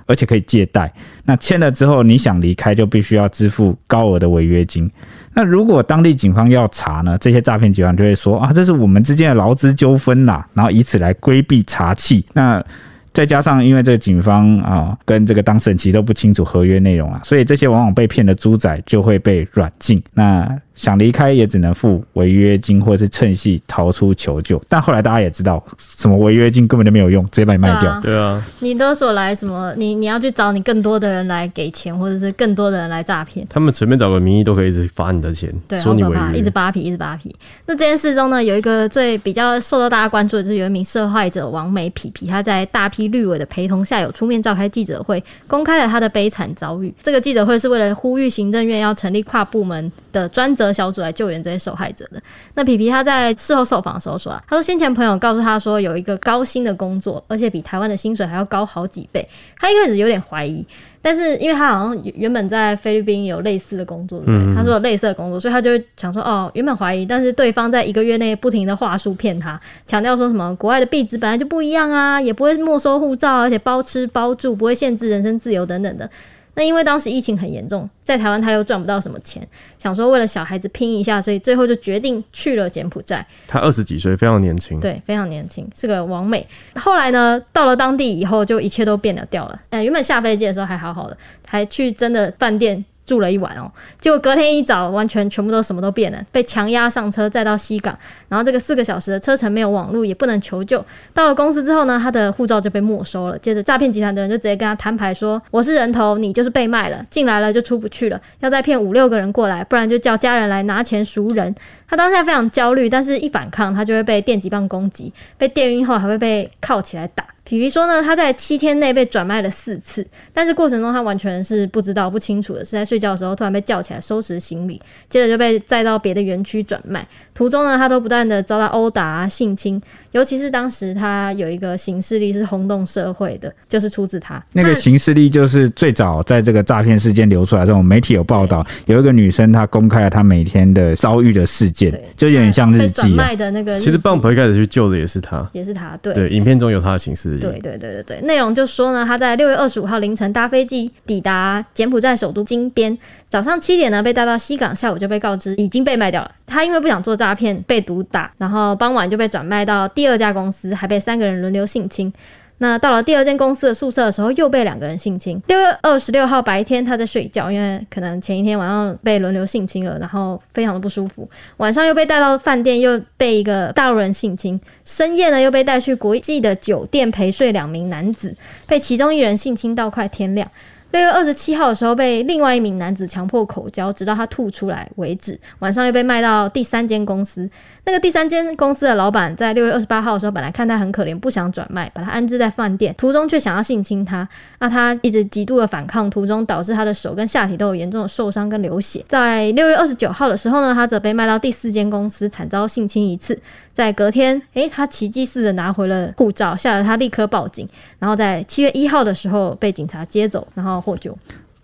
[SPEAKER 1] 而且可以借贷。那签了之后，你想离开，就必须要支付高额的违约金。那如果当地警方要查呢，这些诈骗集团就会说啊，这是我们之间的劳资纠纷啦，然后以此来规避查缉。那再加上，因为这个警方啊，跟这个当事人其实都不清楚合约内容啊，所以这些往往被骗的猪仔就会被软禁。那想离开也只能付违约金，或是趁隙逃出求救。但后来大家也知道，什么违约金根本就没有用，直接把你卖掉。
[SPEAKER 3] 对啊，
[SPEAKER 2] 你勒索来什么？你你要去找你更多的人来给钱，或者是更多的人来诈骗。
[SPEAKER 3] 他们随便找个名义都可以一直罚你的钱，
[SPEAKER 2] 对，
[SPEAKER 3] 说你违约，
[SPEAKER 2] 一直扒皮，一直扒皮。那这件事中呢，有一个最比较受到大家关注的就是有一名受害者王美皮皮，他在大批绿委的陪同下，有出面召开记者会，公开了他的悲惨遭遇。这个记者会是为了呼吁行政院要成立跨部门的专责小组来救援这些受害者的。那皮皮他在事后受访的时候说啊，他说先前朋友告诉他说有一个高薪的工作，而且比台湾的薪水还要高好几倍。他一开始有点怀疑，但是因为他好像原本在菲律宾有类似的工作，对不对？他说有类似的工作，所以他就想说哦，原本怀疑，但是对方在一个月内不停的话术骗他，强调说什么国外的币值本来就不一样啊，也不会没收护照，而且包吃包住，不会限制人身自由等等的。那因为当时疫情很严重，在台湾他又赚不到什么钱，想说为了小孩子拼一下，所以最后就决定去了柬埔寨。
[SPEAKER 3] 他二十几岁，非常年轻，
[SPEAKER 2] 对，非常年轻，是个王美。后来呢，到了当地以后，就一切都变了掉了。哎，原本下飞机的时候还好好的，还去真的饭店。住了一晚哦，结果隔天一早，完全全部都什么都变了，被强压上车，再到西港，然后这个四个小时的车程没有网络，也不能求救。到了公司之后呢，他的护照就被没收了。接着诈骗集团的人就直接跟他摊牌说：“我是人头，你就是被卖了，进来了就出不去了，要再骗五六个人过来，不然就叫家人来拿钱赎人。”他当下非常焦虑，但是一反抗，他就会被电击棒攻击，被电晕后还会被铐起来打。皮皮说呢，他在七天内被转卖了四次，但是过程中他完全是不知道、不清楚的，是在睡觉的时候突然被叫起来收拾行李，接着就被载到别的园区转卖。途中呢，他都不断的遭到殴打啊、性侵。尤其是当时他有一个行事力是轰动社会的，就是出自他
[SPEAKER 1] 那个行事力，就是最早在这个诈骗事件流出来这种媒体有报道，有一个女生她公开了她每天的遭遇的事件，就有点像日记。
[SPEAKER 2] 卖的那个，
[SPEAKER 3] 其实 Bump 一开始去救的也是他，
[SPEAKER 2] 也是他。对
[SPEAKER 3] 对，影片中有他的形式。
[SPEAKER 2] 对对对对对，内容就说呢，他在六月二十五号凌晨搭飞机抵达柬埔寨首都金边，早上七点呢被带到西港，下午就被告知已经被卖掉了。他因为不想做诈骗被毒打，然后傍晚就被转卖到第二家公司，还被三个人轮流性侵。那到了第二间公司的宿舍的时候，又被两个人性侵。六月二十六号白天他在睡觉，因为可能前一天晚上被轮流性侵了，然后非常的不舒服。晚上又被带到饭店，又被一个大陆人性侵。深夜呢又被带去国际的酒店陪睡两名男子，被其中一人性侵到快天亮。六月二十七号的时候，被另外一名男子强迫口交，直到他吐出来为止。晚上又被卖到第三间公司。那个第三间公司的老板在六月二十八号的时候，本来看他很可怜，不想转卖，把他安置在饭店，途中却想要性侵他。那他一直极度的反抗，途中导致他的手跟下体都有严重的受伤跟流血。在六月二十九号的时候呢，他则被卖到第四间公司，惨遭性侵一次。在隔天，诶，他奇迹似的拿回了护照，吓得他立刻报警。然后在七月一号的时候被警察接走，然后获救。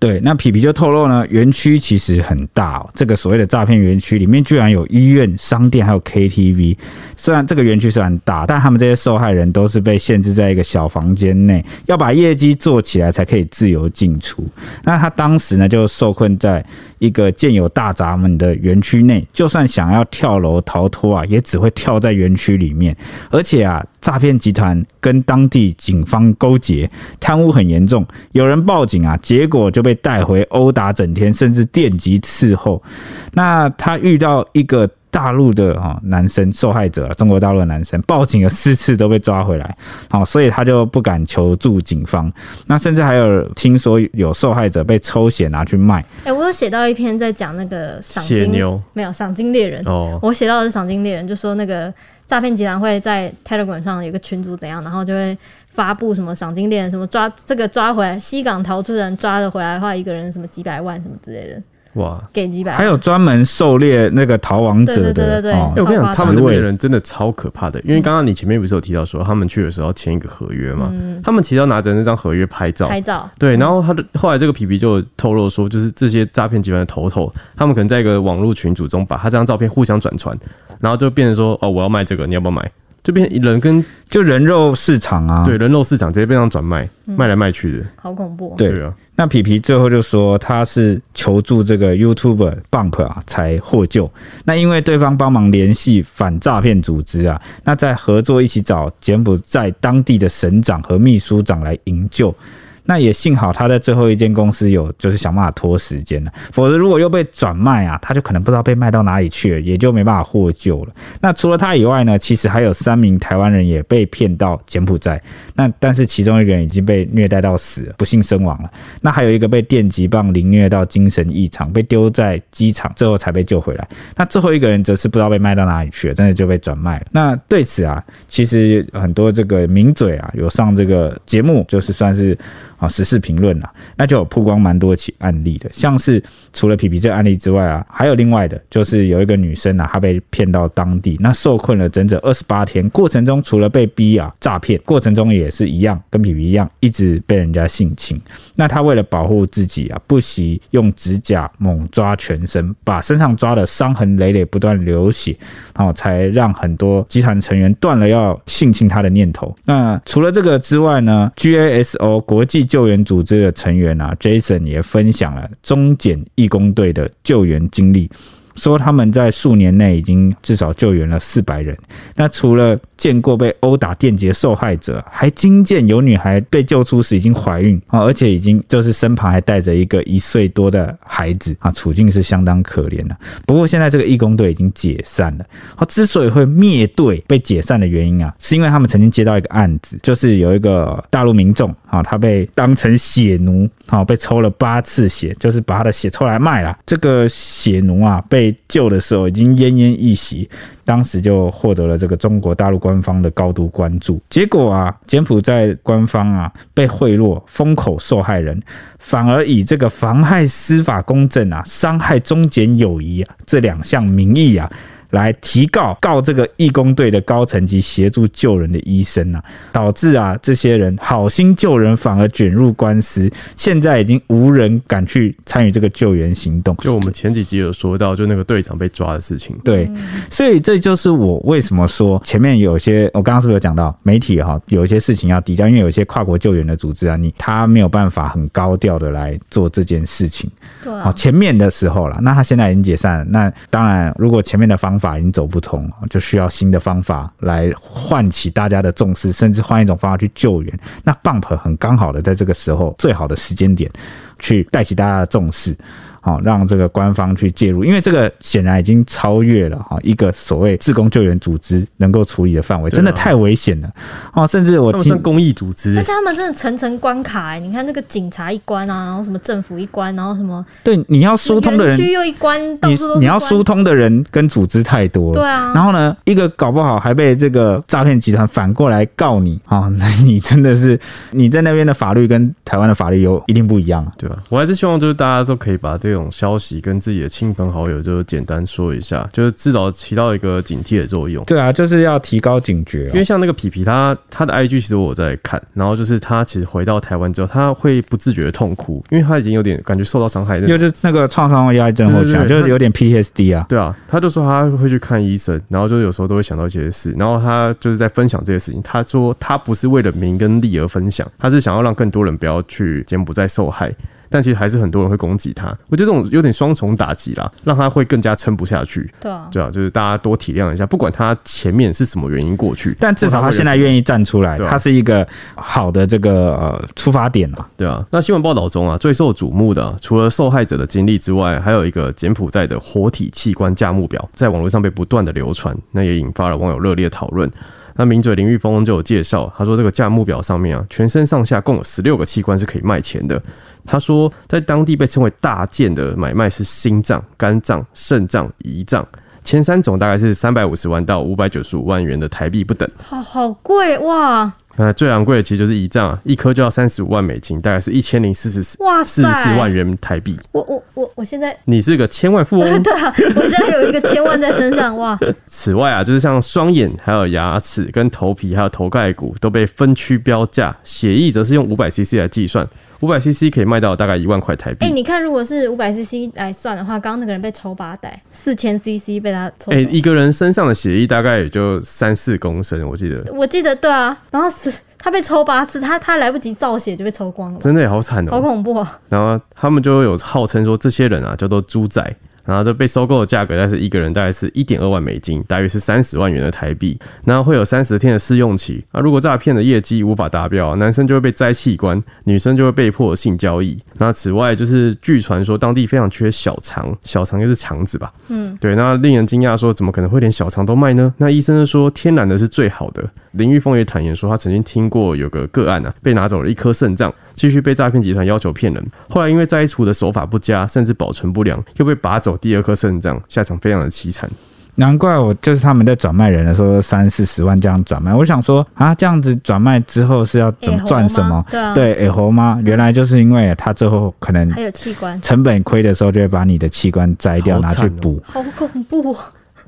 [SPEAKER 1] 对，那皮皮就透露呢，园区其实很大哦。这个所谓的诈骗园区里面，居然有医院、商店，还有 KTV。虽然这个园区虽然大，但他们这些受害人都是被限制在一个小房间内，要把业绩做起来才可以自由进出。那他当时呢，就受困在一个建有大闸门的园区内，就算想要跳楼逃脱啊，也只会跳在园区里面。而且啊，诈骗集团跟当地警方勾结，贪污很严重。有人报警啊，结果就被带回殴打整天，甚至电击伺候。那他遇到一个。大陆的啊男生受害者，中国大陆的男生报警了四次都被抓回来，好，所以他就不敢求助警方。那甚至还有听说有受害者被抽血拿去卖。
[SPEAKER 2] 哎，我有写到一篇在讲那个赏金，
[SPEAKER 3] 牛
[SPEAKER 2] 没有赏金猎人哦。我写到的是赏金猎人，就说那个诈骗集团会在 Telegram 上有个群组怎样，然后就会发布什么赏金猎，什么抓这个抓回来西港逃出人抓了回来的话，一个人什么几百万什么之类的。
[SPEAKER 3] 哇，
[SPEAKER 2] 给几百，
[SPEAKER 1] 还有专门狩猎那个逃亡者的。
[SPEAKER 2] 对对对对，
[SPEAKER 3] 哦欸、我跟你讲，他们那边的人真的超可怕的。因为刚刚你前面不是有提到说，他们去的时候签一个合约嘛？嗯、他们其实要拿着那张合约拍照，
[SPEAKER 2] 拍照。
[SPEAKER 3] 对，然后他的后来这个皮皮就透露说，就是这些诈骗集团的头头，他们可能在一个网络群组中，把他这张照片互相转传，然后就变成说，哦，我要卖这个，你要不要买？这边人跟
[SPEAKER 1] 就人肉市场啊，
[SPEAKER 3] 对，人肉市场直接被这样转卖，嗯、卖来卖去的，
[SPEAKER 2] 好恐怖。
[SPEAKER 1] 对啊，那皮皮最后就说他是求助这个 YouTuber Bump 啊才获救。那因为对方帮忙联系反诈骗组织啊，那在合作一起找柬埔寨当地的省长和秘书长来营救。那也幸好他在最后一间公司有就是想办法拖时间了，否则如果又被转卖啊，他就可能不知道被卖到哪里去了，也就没办法获救了。那除了他以外呢，其实还有三名台湾人也被骗到柬埔寨，那但是其中一个人已经被虐待到死，不幸身亡了。那还有一个被电击棒凌虐到精神异常，被丢在机场，最后才被救回来。那最后一个人则是不知道被卖到哪里去了，真的就被转卖了。那对此啊，其实很多这个名嘴啊，有上这个节目，就是算是。啊，时事评论啊，那就有曝光蛮多起案例的，像是除了皮皮这个案例之外啊，还有另外的，就是有一个女生啊，她被骗到当地，那受困了整整二十八天，过程中除了被逼啊诈骗，过程中也是一样，跟皮皮一样，一直被人家性侵。那他为了保护自己啊，不惜用指甲猛抓全身，把身上抓的伤痕累累，不断流血，然后才让很多集团成员断了要性侵他的念头。那除了这个之外呢，GASO 国际。际救援组织的成员啊，Jason 也分享了中检义工队的救援经历。说他们在数年内已经至少救援了四百人。那除了见过被殴打电击的受害者，还惊见有女孩被救出时已经怀孕啊，而且已经就是身旁还带着一个一岁多的孩子啊，处境是相当可怜的。不过现在这个义工队已经解散了。他之所以会灭队被解散的原因啊，是因为他们曾经接到一个案子，就是有一个大陆民众啊，他被当成血奴啊，被抽了八次血，就是把他的血抽来卖了。这个血奴啊被救的时候已经奄奄一息，当时就获得了这个中国大陆官方的高度关注。结果啊，柬埔寨官方啊被贿赂，封口受害人，反而以这个妨害司法公正啊、伤害中柬友谊啊这两项名义啊。来提告告这个义工队的高层及协助救人的医生啊，导致啊这些人好心救人反而卷入官司，现在已经无人敢去参与这个救援行动。
[SPEAKER 3] 就我们前几集有说到，就那个队长被抓的事情。
[SPEAKER 1] 对，所以这就是我为什么说前面有些我刚刚是不是有讲到媒体哈，有一些事情要低调，因为有些跨国救援的组织啊，你他没有办法很高调的来做这件事情。对，好，前面的时候了，那他现在已经解散了，那当然如果前面的方法。法已经走不通，就需要新的方法来唤起大家的重视，甚至换一种方法去救援。那 Bump 很刚好的在这个时候最好的时间点，去带起大家的重视。好，让这个官方去介入，因为这个显然已经超越了哈一个所谓自工救援组织能够处理的范围，真的太危险了哦！甚至我听
[SPEAKER 3] 公益组织，
[SPEAKER 2] 而且他们真的层层关卡哎，你看那个警察一关啊，然后什么政府一关，然后什么
[SPEAKER 1] 对，你要疏通的人
[SPEAKER 2] 区又一关，
[SPEAKER 1] 你你要疏通的人跟组织太多了，
[SPEAKER 2] 对啊。
[SPEAKER 1] 然后呢，一个搞不好还被这个诈骗集团反过来告你啊，那你真的是你在那边的法律跟台湾的法律有一定不一样，
[SPEAKER 3] 对吧？我还是希望就是大家都可以把这种消息跟自己的亲朋好友就简单说一下，就是至少起到一个警惕的作用。
[SPEAKER 1] 对啊，就是要提高警觉。
[SPEAKER 3] 因为像那个皮皮他，他他的 IG 其实我在看，然后就是他其实回到台湾之后，他会不自觉的痛哭，因为他已经有点感觉受到伤害，
[SPEAKER 1] 就是那个创伤压力症候群，就是有点 PTSD 啊。
[SPEAKER 3] 对啊，他就说他会去看医生，然后就有时候都会想到这些事，然后他就是在分享这些事情。他说他不是为了名跟利而分享，他是想要让更多人不要去柬埔寨受害。但其实还是很多人会攻击他，我觉得这种有点双重打击啦，让他会更加撑不下去。
[SPEAKER 2] 对啊，
[SPEAKER 3] 对啊，就是大家多体谅一下，不管他前面是什么原因过去，
[SPEAKER 1] 但至少他现在愿意站出来，他是一个好的这个呃出发点啊。
[SPEAKER 3] 对啊，那新闻报道中啊，最受瞩目的除了受害者的经历之外，还有一个柬埔寨的活体器官价目表，在网络上被不断的流传，那也引发了网友热烈讨论。那名嘴林玉峰就有介绍，他说这个价目表上面啊，全身上下共有十六个器官是可以卖钱的。他说，在当地被称为大件的买卖是心脏、肝脏、肾脏、胰脏，前三种大概是三百五十万到五百九十五万元的台币不等。
[SPEAKER 2] 好好贵哇！
[SPEAKER 3] 那最昂贵的其实就是胰脏啊，一颗就要三十五万美金，大概是一千零四十四哇四十四万元台币。
[SPEAKER 2] 我我我我现在
[SPEAKER 3] 你是个千万富翁，
[SPEAKER 2] 对啊，我现在有一个千万在身上哇！
[SPEAKER 3] 此外啊，就是像双眼、还有牙齿、跟头皮、还有头盖骨都被分区标价，血液则是用五百 CC 来计算。五百 CC 可以卖到大概一万块台币。哎，
[SPEAKER 2] 你看，如果是五百 CC 来算的话，刚刚那个人被抽八袋，四千 CC 被他抽。
[SPEAKER 3] 哎，一个人身上的血液大概也就三四公升，我记得。
[SPEAKER 2] 我记得对啊，然后是他被抽八次，他他来不及造血就被抽光了，
[SPEAKER 3] 真的也好惨哦，
[SPEAKER 2] 好恐怖啊。
[SPEAKER 3] 然后他们就有号称说，这些人啊叫做猪仔。然后这被收购的价格，大概是一个人大概是一点二万美金，大约是三十万元的台币。然后会有三十天的试用期。那如果诈骗的业绩无法达标，男生就会被摘器官，女生就会被迫性交易。那此外，就是据传说当地非常缺小肠，小肠就是肠子吧？嗯，对。那令人惊讶说，怎么可能会连小肠都卖呢？那医生就说，天然的是最好的。林玉峰也坦言说，他曾经听过有个个案啊，被拿走了一颗肾脏，继续被诈骗集团要求骗人。后来因为摘除的手法不佳，甚至保存不良，又被拔走。第二颗肾脏下场非常的凄惨，
[SPEAKER 1] 难怪我就是他们在转卖人的时候三四十万这样转卖，我想说啊，这样子转卖之后是要怎么赚什么？
[SPEAKER 2] 对啊，
[SPEAKER 1] 对，哎猴吗？原来就是因为他最后可能还有器官成本亏的时候，就会把你的器官摘掉拿去补，
[SPEAKER 2] 好恐怖。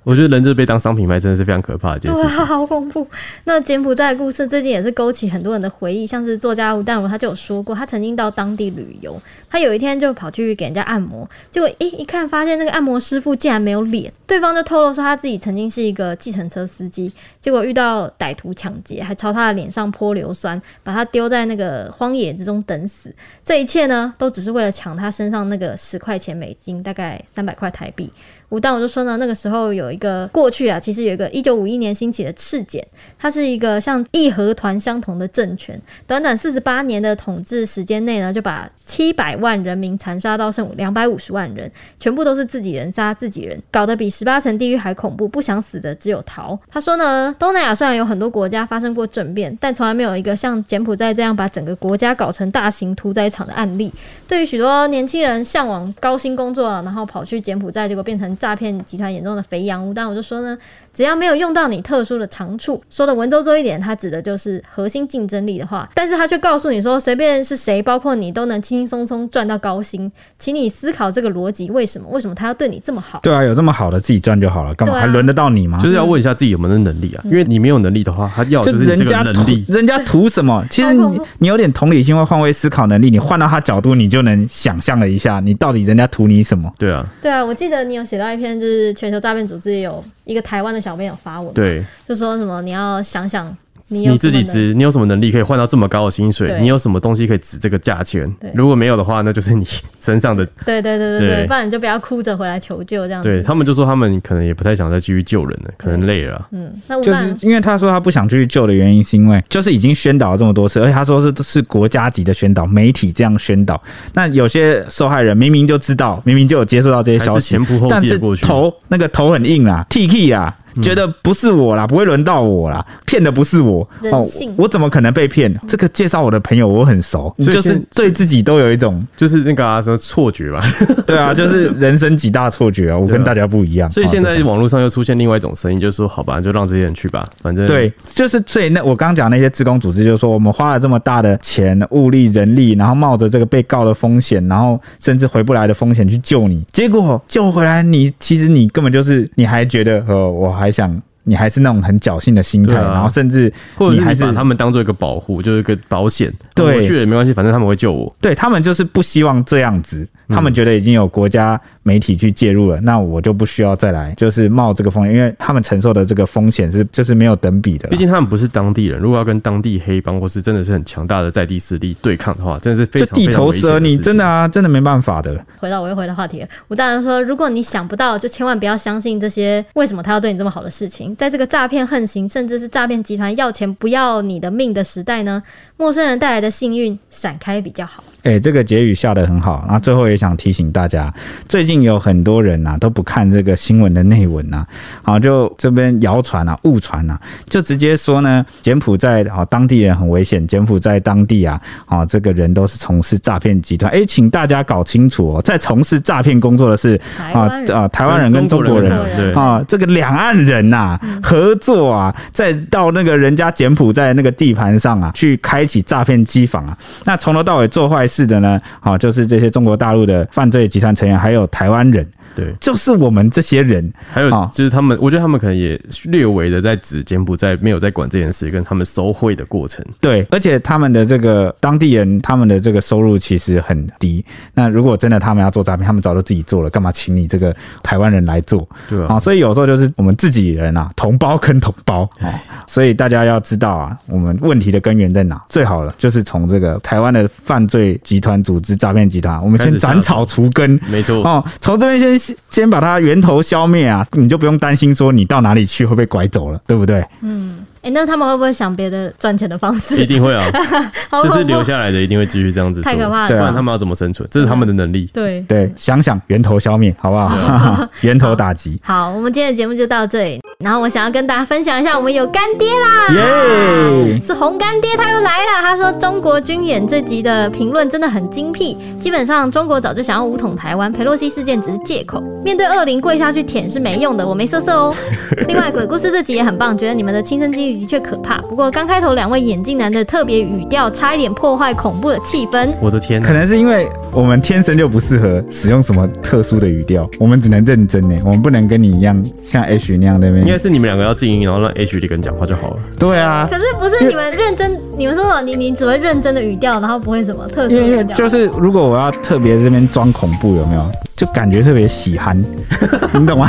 [SPEAKER 3] 我觉得人就是被当商品卖，真的是非常可怕的一件事情。
[SPEAKER 2] 对，好恐怖。那柬埔寨的故事最近也是勾起很多人的回忆，像是作家吴淡如他就有说过，他曾经到当地旅游，他有一天就跑去给人家按摩，结果一一看发现那个按摩师傅竟然没有脸，对方就透露说他自己曾经是一个计程车司机，结果遇到歹徒抢劫，还朝他的脸上泼硫酸，把他丢在那个荒野之中等死。这一切呢，都只是为了抢他身上那个十块钱美金，大概三百块台币。吴淡如就说呢，那个时候有一个过去啊，其实有一个一九五一年兴起的赤柬，它是一个像义和团相同的政权，短短四十八年的统治时间内呢，就把七百万人民残杀到剩两百五十万人，全部都是自己人杀自己人，搞得比十八层地狱还恐怖，不想死的只有逃。他说呢，东南亚虽然有很多国家发生过政变，但从来没有一个像柬埔寨这样把整个国家搞成大型屠宰场的案例。对于许多年轻人向往高薪工作，然后跑去柬埔寨，结果变成。诈骗集团眼中的肥羊，但我就说呢，只要没有用到你特殊的长处，说的文绉绉一点，它指的就是核心竞争力的话，但是他却告诉你说，随便是谁，包括你，都能轻轻松松赚到高薪，请你思考这个逻辑，为什么？为什么他要对你这么好？
[SPEAKER 1] 对啊，有这么好的自己赚就好了，干嘛还轮得到你吗？
[SPEAKER 3] 就是要问一下自己有没有能力啊，因为你没有能力的话，他要就是这个能力，
[SPEAKER 1] 人家图什么？其实你你有点同理心或换位思考能力，你换到他角度，你就能想象了一下，你到底人家图你什么？
[SPEAKER 3] 对啊，
[SPEAKER 2] 对啊，我记得你有写到一篇，就是全球诈骗组织也有一个台湾的小朋友发文，
[SPEAKER 3] 对，
[SPEAKER 2] 就说什么你要想想。
[SPEAKER 3] 你，你自己值，你有什么能力可以换到这么高的薪水？你有什么东西可以值这个价钱？如果没有的话，那就是你 身上的。
[SPEAKER 2] 对对对对对，不然你就不要哭着回来求救这样子。
[SPEAKER 3] 对他们就说他们可能也不太想再继续救人了，可能累了。
[SPEAKER 2] 嗯，那
[SPEAKER 1] 就是因为他说他不想继续救的原因，是因为就是已经宣导了这么多次，而且他说是是国家级的宣导，媒体这样宣导。那有些受害人明明就知道，明明就有接受到这些消息，
[SPEAKER 3] 前仆后继过去，
[SPEAKER 1] 但是头那个头很硬啊，T K 啊。觉得不是我啦，不会轮到我啦，骗的不是我哦，我怎么可能被骗？这个介绍我的朋友我很熟，就是对自己都有一种
[SPEAKER 3] 就是那个啊什么错觉吧？
[SPEAKER 1] 对啊，就是人生几大错觉啊，我跟大家不一样。
[SPEAKER 3] 所以现在网络上又出现另外一种声音，就是说好吧，就让这些人去吧，反正
[SPEAKER 1] 对，就是所以那我刚讲那些志工组织，就是说我们花了这么大的钱、物力、人力，然后冒着这个被告的风险，然后甚至回不来的风险去救你，结果救回来你其实你根本就是你还觉得呃我还。还想你还是那种很侥幸的心态，啊、然后甚至你还是
[SPEAKER 3] 把他们当做一个保护，就是一个保险。
[SPEAKER 1] 对，
[SPEAKER 3] 我去了也没关系，反正他们会救我。
[SPEAKER 1] 对，他们就是不希望这样子，他们觉得已经有国家媒体去介入了，嗯、那我就不需要再来，就是冒这个风险，因为他们承受的这个风险是就是没有等比的。
[SPEAKER 3] 毕竟他们不是当地人，如果要跟当地黑帮或是真的是很强大的在地势力对抗的话，真的是非常就地头蛇，
[SPEAKER 1] 你真的啊，真的没办法的。
[SPEAKER 2] 回到我又回到话题了，我当然说，如果你想不到，就千万不要相信这些为什么他要对你这么好的事情。在这个诈骗横行，甚至是诈骗集团要钱不要你的命的时代呢，陌生人带来的幸运闪开比较好。
[SPEAKER 1] 哎、欸，这个结语下的很好。那最后也想提醒大家，最近有很多人呐、啊、都不看这个新闻的内文呐，好，就这边谣传啊、误传啊，就直接说呢，柬埔寨啊当地人很危险，柬埔寨当地啊啊这个人都是从事诈骗集团。哎、欸，请大家搞清楚哦，在从事诈骗工作的是啊啊台湾人跟中国人啊这个两岸人呐、啊、合作啊，再到那个人家柬埔寨那个地盘上啊去开一起诈骗机房啊，那从头到尾做坏事。的呢，好，就是这些中国大陆的犯罪集团成员，还有台湾人。对，就是我们这些人，
[SPEAKER 3] 还有就是他们，我觉得他们可能也略微的在指柬埔寨没有在管这件事，跟他们收贿的过程。
[SPEAKER 1] 对，而且他们的这个当地人，他们的这个收入其实很低。那如果真的他们要做诈骗，他们早就自己做了，干嘛请你这个台湾人来做？
[SPEAKER 3] 对啊，
[SPEAKER 1] 所以有时候就是我们自己人啊，同胞跟同胞啊。所以大家要知道啊，我们问题的根源在哪？最好了，就是从这个台湾的犯罪集团组织、诈骗集团，我们先斩草除根。
[SPEAKER 3] 没错
[SPEAKER 1] 哦，从这边先。先把它源头消灭啊，你就不用担心说你到哪里去会被拐走了，对不对？
[SPEAKER 2] 嗯，哎、欸，那他们会不会想别的赚钱的方式？
[SPEAKER 3] 一定会啊，就是留下来的一定会继续这样子，
[SPEAKER 2] 太可怕了，
[SPEAKER 3] 不然他们要怎么生存？这是他们的能力。
[SPEAKER 2] 对
[SPEAKER 1] 对，想想源头消灭，好不好？源头打击。
[SPEAKER 2] 好，我们今天的节目就到这里。然后我想要跟大家分享一下，我们有干爹啦，
[SPEAKER 1] 耶！
[SPEAKER 2] 是红干爹，他又来了。他说中国军演这集的评论真的很精辟，基本上中国早就想要武统台湾，裴洛西事件只是借口。面对恶灵跪下去舔是没用的，我没色色哦。另外鬼故事这集也很棒，觉得你们的亲身经历的确可怕。不过刚开头两位眼镜男的特别语调，差一点破坏恐怖的气氛。
[SPEAKER 3] 我的天，
[SPEAKER 1] 可能是因为我们天生就不适合使用什么特殊的语调，我们只能认真呢，我们不能跟你一样像 H 那样那边。
[SPEAKER 3] 应该是你们两个要静音，然后让 H 里跟讲话就好了。
[SPEAKER 1] 对啊，
[SPEAKER 2] 可是不是你们认真，你们说什么？你你只会认真的语调，然后不会什么特殊的语调。
[SPEAKER 1] 因为就是如果我要特别这边装恐怖，有没有？就感觉特别喜憨，你懂吗？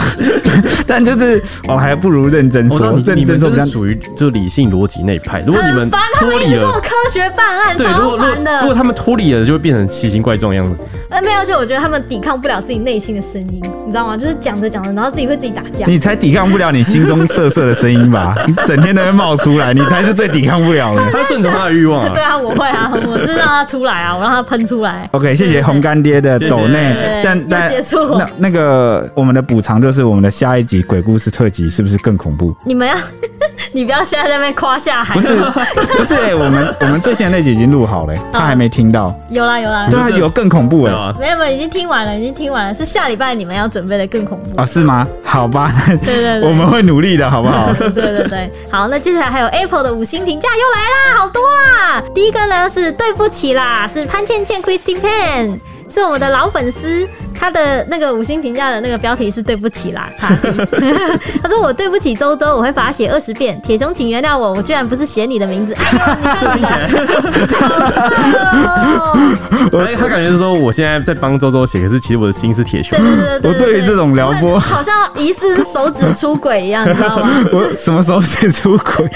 [SPEAKER 1] 但就是我还不如认真说，
[SPEAKER 3] 哦、
[SPEAKER 1] 认真说比较
[SPEAKER 3] 属于就理性逻辑那一派。如果你们
[SPEAKER 2] 脱离了科学办案，
[SPEAKER 3] 对，如果如果他们脱离了，就会变成奇形怪状的样子。
[SPEAKER 2] 呃，没有，而且我觉得他们抵抗不了自己内心的声音，你知道吗？就是讲着讲着，然后自己会自己打架。
[SPEAKER 1] 你才抵抗不了你心中色色的声音吧？你 整天都会冒出来，你才是最抵抗不了的。
[SPEAKER 3] 他顺从他的欲望啊。
[SPEAKER 2] 对啊，我会啊，我是让他出来啊，我让他喷出来。
[SPEAKER 1] OK，谢谢红干爹的抖内，但但。结束。那那个我们的补偿就是我们的下一集鬼故事特辑是不是更恐怖？
[SPEAKER 2] 你们要，你不要现在在那边夸下海。
[SPEAKER 1] 不是不是、欸，我们我们最新的那集已经录好了、欸，他还没听到。
[SPEAKER 2] 有啦有啦，
[SPEAKER 1] 对啊，有更恐怖哎、欸。
[SPEAKER 2] 没有没有，已经听完了，已经听完了，是下礼拜你们要准备的更恐怖
[SPEAKER 1] 啊？是吗？好吧，
[SPEAKER 2] 对对对，
[SPEAKER 1] 我们会努力的，好不好？
[SPEAKER 2] 对对对，好，那接下来还有 Apple 的五星评价又来啦，好多啊！第一个呢是对不起啦，是潘倩倩 Christine Pan，是我们的老粉丝。他的那个五星评价的那个标题是对不起啦，差评。他说我对不起周周，我会罚写二十遍。铁雄，请原谅我，我居然不是写你的名字。哎呦，你看
[SPEAKER 3] 我 他感觉是说我现在在帮周周写，可是其实我的心是铁雄。
[SPEAKER 2] 对对对对，
[SPEAKER 1] 我对于这种撩拨，
[SPEAKER 2] 好像疑似是手指出轨一样，你知道吗？
[SPEAKER 1] 我什么手指出轨？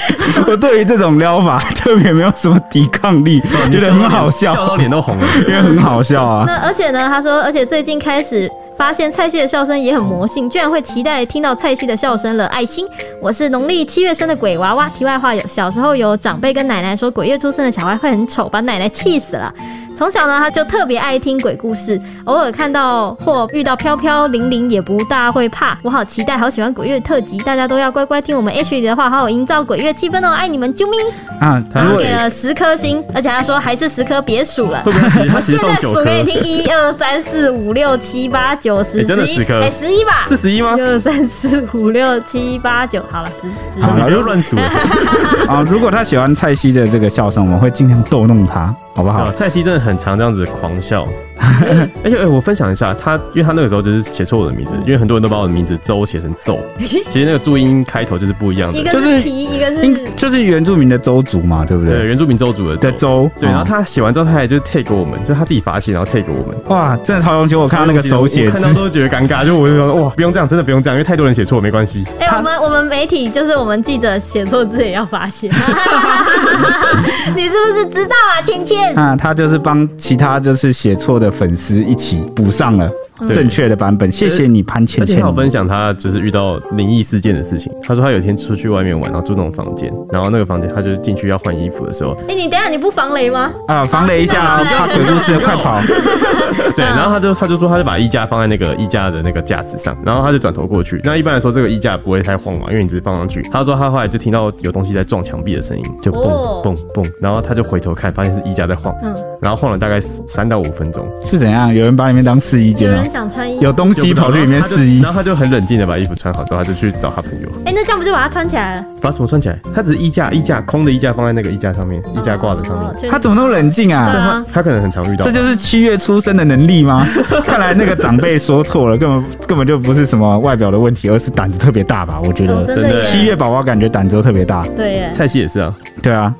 [SPEAKER 1] 我对于这种撩法特别没有什么抵抗力，觉得很好笑，
[SPEAKER 3] 笑到脸都红了，
[SPEAKER 1] 因为很好笑啊。
[SPEAKER 2] 那而且呢，他说，而且最近开始发现蔡西的笑声也很魔性，居然会期待听到蔡西的笑声了。爱心，我是农历七月生的鬼娃娃。题外话，有小时候有长辈跟奶奶说，鬼月出生的小孩会很丑，把奶奶气死了。从小呢，他就特别爱听鬼故事，偶尔看到或遇到飘飘零零也不大会怕。我好期待，好喜欢鬼月特辑，大家都要乖乖听我们 H 里的话，好好营造鬼月气氛哦，爱你们，啾咪啊！他给了十颗星，而且他说还是十颗，别数了。我现在数给你听：一二三四五六七八九十十一，哎，十一吧？
[SPEAKER 3] 是十一吗？
[SPEAKER 2] 一二三四五六七八九，好了，十十。
[SPEAKER 1] 好了，又乱数了。啊，如果他喜欢蔡西的这个笑声，我们会尽量逗弄他。好不好？
[SPEAKER 3] 蔡西真的很常这样子狂笑，而且哎，我分享一下他，因为他那个时候就是写错我的名字，因为很多人都把我的名字周写成奏，其实那个注音开头就是不一样的，
[SPEAKER 2] 一个是皮，一个是
[SPEAKER 1] 就是原住民的周族嘛，对不对？
[SPEAKER 3] 对，原住民周族的
[SPEAKER 1] 的周，
[SPEAKER 3] 对。然后他写完之后，他还就是 take 我们，就他自己发现，然后 take 我们，
[SPEAKER 1] 哇，真的超用心！我看到那个手写，
[SPEAKER 3] 看到都觉得尴尬，就我就说哇，不用这样，真的不用这样，因为太多人写错没关系。
[SPEAKER 2] 哎，我们我们媒体就是我们记者写错字也要发现，你是不是知道啊，芊芊？
[SPEAKER 1] 啊，他就是。帮其他就是写错的粉丝一起补上了正确的版本，谢谢你潘倩倩。
[SPEAKER 3] 而且他分享他就是遇到灵异事件的事情。他说他有一天出去外面玩，然后住那种房间，然后那个房间他就是进去要换衣服的时候，
[SPEAKER 2] 哎，你等下你不防雷吗？
[SPEAKER 1] 啊，防雷一下，怕鬼故事，快跑！
[SPEAKER 3] 对，然后他就他就说他就把衣架放在那个衣架的那个架子上，然后他就转头过去。那一般来说这个衣架不会太晃嘛，因为你只是放上去。他说他后来就听到有东西在撞墙壁的声音，就蹦蹦蹦，然后他就回头看，发现是衣架在晃，嗯，然后晃了大概三到五分钟。是怎样？有人把里面当试衣间？
[SPEAKER 2] 有人想穿衣服？
[SPEAKER 1] 有东西跑去里面试衣，
[SPEAKER 3] 然后他就很冷静的把衣服穿好之后，他就去找他朋友。
[SPEAKER 2] 哎，那这样不就把它穿起来了？
[SPEAKER 3] 把什么穿起来？他只是衣架，衣架空的衣架放在那个衣架上面，衣架挂在上面。
[SPEAKER 1] 他怎么那么冷静啊？
[SPEAKER 3] 他他可能很常遇到。
[SPEAKER 1] 这就是七月出生的能力吗？看来那个长辈说错了，根本根本就不是什么外表的问题，而是胆子特别大吧？我觉得真的七月宝宝感觉胆子都特别大。
[SPEAKER 2] 对耶，
[SPEAKER 3] 蔡西也是啊。
[SPEAKER 1] 对啊。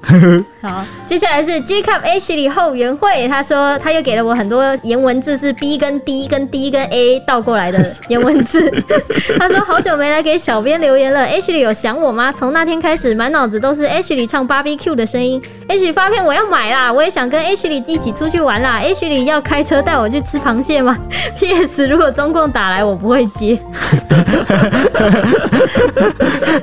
[SPEAKER 2] 好，接下来是 G Cup H 里后援会，他说他又给了我很多颜文字，是 B 跟 D 跟 D 跟 A 倒过来的 颜文字。他说好久没来给小编留言了，H 里有想我吗？从那天开始，满脑子都是 H 里唱 Barbecue 的声音。H 发片我要买啦，我也想跟 H 里一起出去玩啦。H 里要开车带我去吃螃蟹吗？P.S. 如果中共打来，我不会接。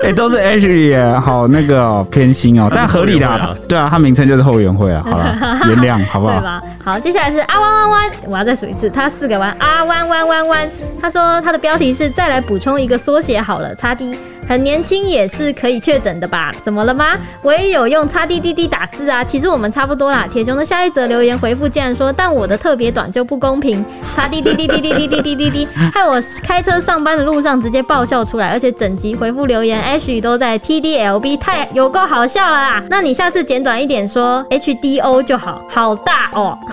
[SPEAKER 1] 哎，都是 Ashley 耶，好那个、哦、偏心哦，但合理的、啊，对啊，他名称就是后援会啊，好了，原谅好不好？
[SPEAKER 2] 对吧？好，接下来是啊弯弯弯，我要再数一次，他四个弯，啊弯弯弯弯，他说他的标题是再来补充一个缩写好了，叉 D。很年轻也是可以确诊的吧？怎么了吗？我也有用叉滴滴滴打字啊。其实我们差不多啦。铁雄的下一则留言回复竟然说，但我的特别短就不公平。叉 D D D D D D D D D D，害我开车上班的路上直接爆笑出来，而且整集回复留言 H 都在 T D L B，太有够好笑了啦。那你下次简短一点说 H D O 就好，好大哦。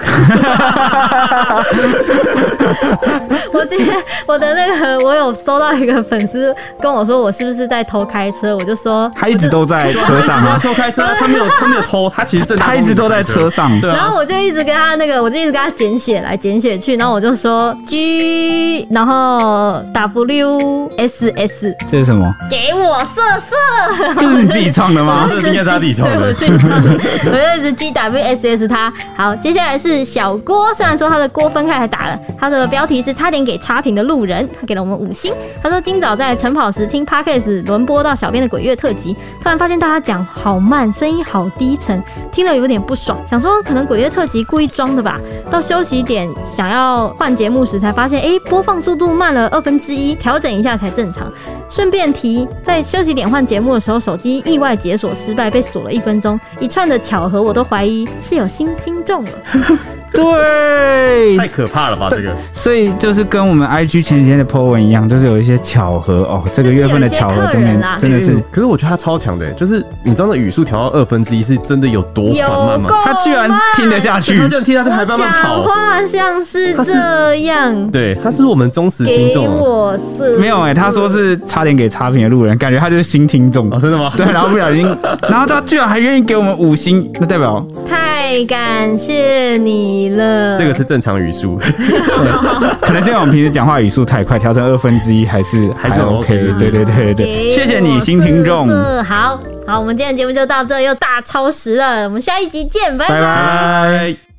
[SPEAKER 2] 我今天我的那个我有收到一个粉丝跟我说，我是不是？在偷开车，我就说
[SPEAKER 1] 他一直都在车上啊，
[SPEAKER 3] 偷开车，他没有，他没有偷，他其实正
[SPEAKER 1] 他一直都在车上，对啊。
[SPEAKER 2] 然后我就一直跟他那个，我就一直跟他简写来简写去，然后我就说 G，然后 W S S，
[SPEAKER 1] 这是什么？
[SPEAKER 2] 给我色色，
[SPEAKER 1] 这是你自己创的吗？
[SPEAKER 3] 这是应该他自己创的，
[SPEAKER 2] 我自己创的。我就一直 G W S S 他。好，接下来是小郭，虽然说他的郭分开还打了，他的标题是差点给差评的路人，他给了我们五星。他说今早在晨跑时听 Podcast。轮播到小编的鬼月特辑，突然发现大家讲好慢，声音好低沉，听了有点不爽，想说可能鬼月特辑故意装的吧。到休息点想要换节目时，才发现哎，播放速度慢了二分之一，调整一下才正常。顺便提，在休息点换节目的时候，手机意外解锁失败，被锁了一分钟，一串的巧合，我都怀疑是有新听众了。
[SPEAKER 1] 对，
[SPEAKER 3] 太可怕了吧这个。
[SPEAKER 1] 所以就是跟我们 IG 前几天的 po 文一样，就是有一些巧合哦。这个月份的巧合真的真的是，
[SPEAKER 3] 可是我觉得他超强的，就是你知道那语速调到二分之一是真的有多缓慢吗？
[SPEAKER 2] 他
[SPEAKER 1] 居然听得下去，
[SPEAKER 3] 他居然听下去还慢慢跑。
[SPEAKER 2] 讲话像是这样，
[SPEAKER 3] 对，他是我们忠实听众。
[SPEAKER 2] 我是
[SPEAKER 1] 没有哎，他说是差点给差评的路人，感觉他就是新听众
[SPEAKER 3] 哦，真的吗？
[SPEAKER 1] 对，然后不小心，然后他居然还愿意给我们五星，那代表
[SPEAKER 2] 太感谢你了。
[SPEAKER 3] 这个是正常语速，
[SPEAKER 1] 可能是因为我们平时讲话语速太快，调成二分之一还是还是 OK。对对对对，谢谢你新听众。
[SPEAKER 2] 好好，我们今天的节目就到这，又大超时了，我们下一集见，拜拜。